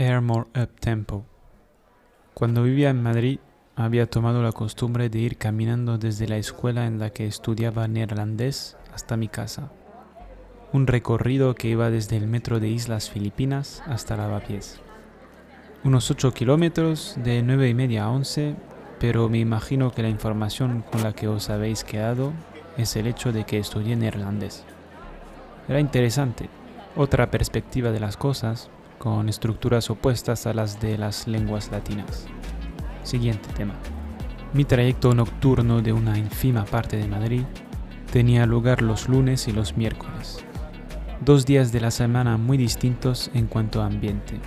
Air Up Tempo. Cuando vivía en Madrid, había tomado la costumbre de ir caminando desde la escuela en la que estudiaba neerlandés hasta mi casa. Un recorrido que iba desde el metro de Islas Filipinas hasta Lavapiés. Unos 8 kilómetros de 9 y media a 11, pero me imagino que la información con la que os habéis quedado es el hecho de que estudié neerlandés. Era interesante, otra perspectiva de las cosas, con estructuras opuestas a las de las lenguas latinas. Siguiente tema. Mi trayecto nocturno de una ínfima parte de Madrid tenía lugar los lunes y los miércoles, dos días de la semana muy distintos en cuanto a ambiente.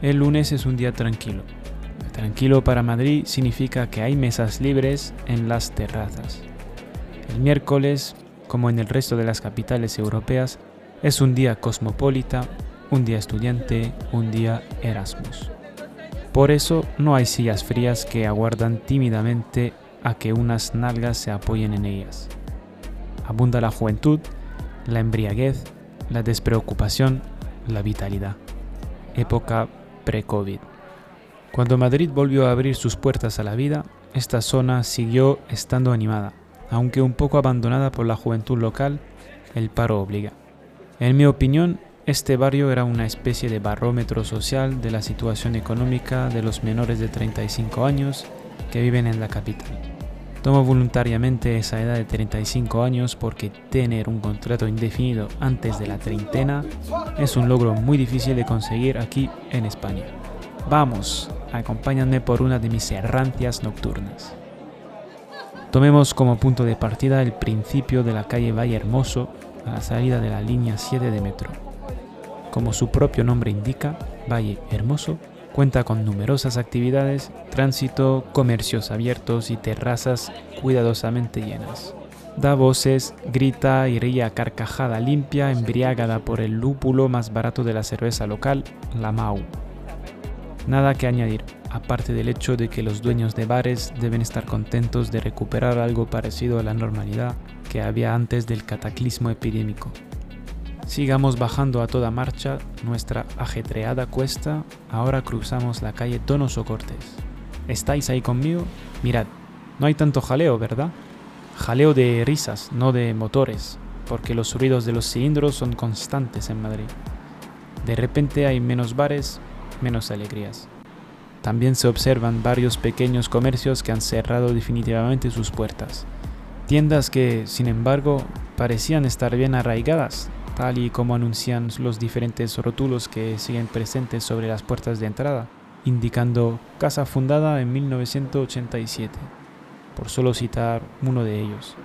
El lunes es un día tranquilo. Tranquilo para Madrid significa que hay mesas libres en las terrazas. El miércoles, como en el resto de las capitales europeas, es un día cosmopolita, un día estudiante, un día Erasmus. Por eso no hay sillas frías que aguardan tímidamente a que unas nalgas se apoyen en ellas. Abunda la juventud, la embriaguez, la despreocupación, la vitalidad. Época pre-COVID. Cuando Madrid volvió a abrir sus puertas a la vida, esta zona siguió estando animada, aunque un poco abandonada por la juventud local, el paro obliga. En mi opinión, este barrio era una especie de barómetro social de la situación económica de los menores de 35 años que viven en la capital. Tomo voluntariamente esa edad de 35 años porque tener un contrato indefinido antes de la treintena es un logro muy difícil de conseguir aquí en España. Vamos, acompáñenme por una de mis errancias nocturnas. Tomemos como punto de partida el principio de la calle Valle Hermoso a la salida de la línea 7 de metro. Como su propio nombre indica, Valle Hermoso cuenta con numerosas actividades, tránsito, comercios abiertos y terrazas cuidadosamente llenas. Da voces, grita y ríe a carcajada limpia, embriagada por el lúpulo más barato de la cerveza local, la Mau. Nada que añadir, aparte del hecho de que los dueños de bares deben estar contentos de recuperar algo parecido a la normalidad que había antes del cataclismo epidémico. Sigamos bajando a toda marcha nuestra ajetreada cuesta, ahora cruzamos la calle Donoso Cortés. ¿Estáis ahí conmigo? Mirad, no hay tanto jaleo, ¿verdad? Jaleo de risas, no de motores, porque los ruidos de los cilindros son constantes en Madrid. De repente hay menos bares, menos alegrías. También se observan varios pequeños comercios que han cerrado definitivamente sus puertas. Tiendas que, sin embargo, parecían estar bien arraigadas, tal y como anuncian los diferentes rótulos que siguen presentes sobre las puertas de entrada, indicando casa fundada en 1987, por solo citar uno de ellos.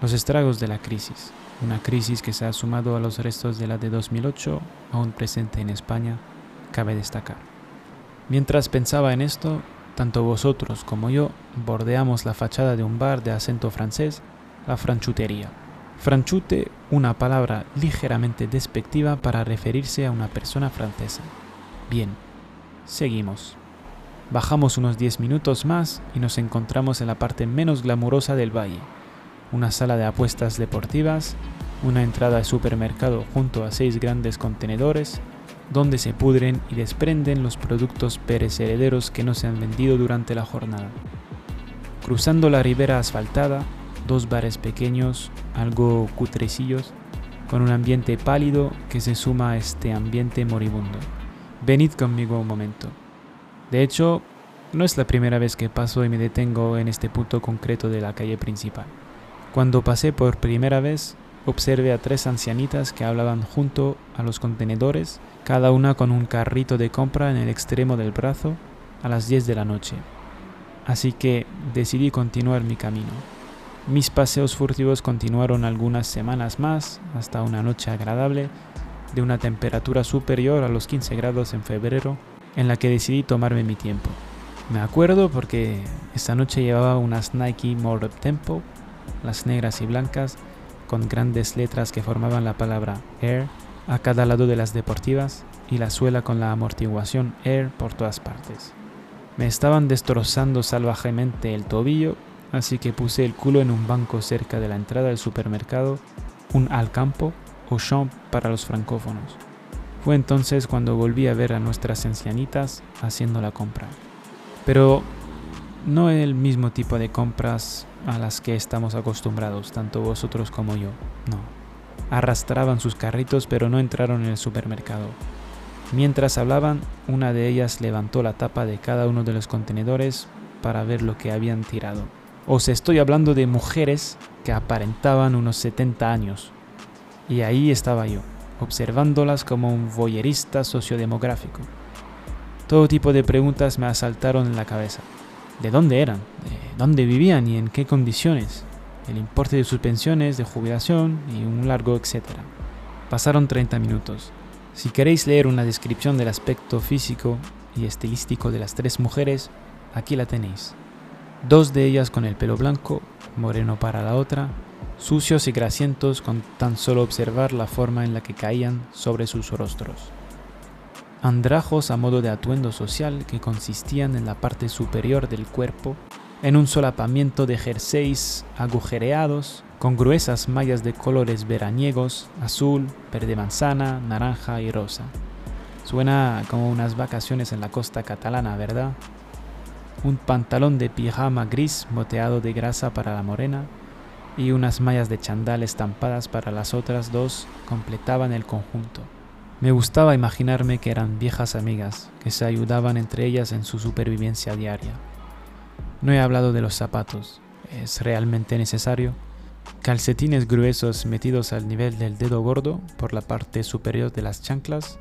Los estragos de la crisis, una crisis que se ha sumado a los restos de la de 2008, aún presente en España, cabe destacar. Mientras pensaba en esto, tanto vosotros como yo bordeamos la fachada de un bar de acento francés, la franchutería. Franchute, una palabra ligeramente despectiva para referirse a una persona francesa. Bien, seguimos. Bajamos unos 10 minutos más y nos encontramos en la parte menos glamurosa del valle, una sala de apuestas deportivas, una entrada de supermercado junto a seis grandes contenedores, donde se pudren y desprenden los productos perecederos que no se han vendido durante la jornada. Cruzando la ribera asfaltada, dos bares pequeños, algo cutrecillos, con un ambiente pálido que se suma a este ambiente moribundo. Venid conmigo un momento. De hecho, no es la primera vez que paso y me detengo en este punto concreto de la calle principal. Cuando pasé por primera vez, observé a tres ancianitas que hablaban junto a los contenedores, cada una con un carrito de compra en el extremo del brazo, a las 10 de la noche. Así que decidí continuar mi camino. Mis paseos furtivos continuaron algunas semanas más, hasta una noche agradable, de una temperatura superior a los 15 grados en febrero, en la que decidí tomarme mi tiempo. Me acuerdo porque esta noche llevaba unas Nike More Tempo, las negras y blancas, con grandes letras que formaban la palabra Air a cada lado de las deportivas y la suela con la amortiguación Air por todas partes. Me estaban destrozando salvajemente el tobillo así que puse el culo en un banco cerca de la entrada del supermercado, un Alcampo o Champ para los francófonos. Fue entonces cuando volví a ver a nuestras ancianitas haciendo la compra. Pero no el mismo tipo de compras a las que estamos acostumbrados, tanto vosotros como yo, no. Arrastraban sus carritos pero no entraron en el supermercado. Mientras hablaban, una de ellas levantó la tapa de cada uno de los contenedores para ver lo que habían tirado. Os estoy hablando de mujeres que aparentaban unos 70 años. Y ahí estaba yo, observándolas como un voyerista sociodemográfico. Todo tipo de preguntas me asaltaron en la cabeza. ¿De dónde eran? ¿De dónde vivían y en qué condiciones? El importe de sus pensiones, de jubilación y un largo etcétera. Pasaron 30 minutos. Si queréis leer una descripción del aspecto físico y estilístico de las tres mujeres, aquí la tenéis. Dos de ellas con el pelo blanco, moreno para la otra, sucios y grasientos con tan solo observar la forma en la que caían sobre sus rostros. Andrajos a modo de atuendo social que consistían en la parte superior del cuerpo, en un solapamiento de jerseys agujereados, con gruesas mallas de colores veraniegos, azul, verde manzana, naranja y rosa. Suena como unas vacaciones en la costa catalana, ¿verdad? Un pantalón de pijama gris moteado de grasa para la morena y unas mallas de chandal estampadas para las otras dos completaban el conjunto. Me gustaba imaginarme que eran viejas amigas que se ayudaban entre ellas en su supervivencia diaria. No he hablado de los zapatos. ¿Es realmente necesario? Calcetines gruesos metidos al nivel del dedo gordo por la parte superior de las chanclas,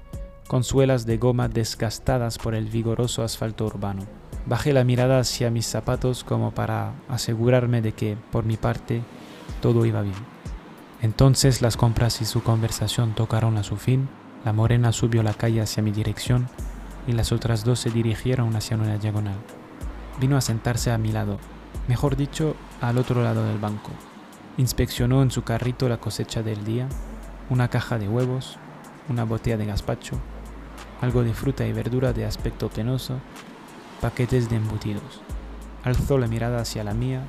con suelas de goma desgastadas por el vigoroso asfalto urbano. Bajé la mirada hacia mis zapatos como para asegurarme de que, por mi parte, todo iba bien. Entonces las compras y su conversación tocaron a su fin, la morena subió la calle hacia mi dirección y las otras dos se dirigieron hacia una diagonal. Vino a sentarse a mi lado, mejor dicho, al otro lado del banco. Inspeccionó en su carrito la cosecha del día, una caja de huevos, una botella de gazpacho, algo de fruta y verdura de aspecto penoso, paquetes de embutidos. Alzó la mirada hacia la mía,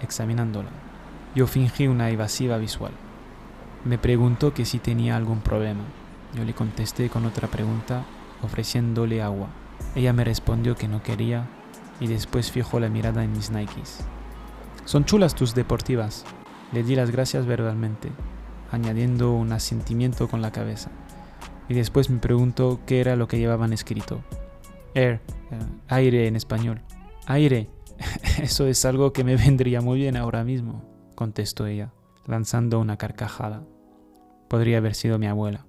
examinándola. Yo fingí una evasiva visual. Me preguntó que si tenía algún problema. Yo le contesté con otra pregunta, ofreciéndole agua. Ella me respondió que no quería y después fijó la mirada en mis Nikes. Son chulas tus deportivas. Le di las gracias verbalmente, añadiendo un asentimiento con la cabeza. Y después me preguntó qué era lo que llevaban escrito. Air, eh, aire en español. Aire. Eso es algo que me vendría muy bien ahora mismo contestó ella, lanzando una carcajada. Podría haber sido mi abuela.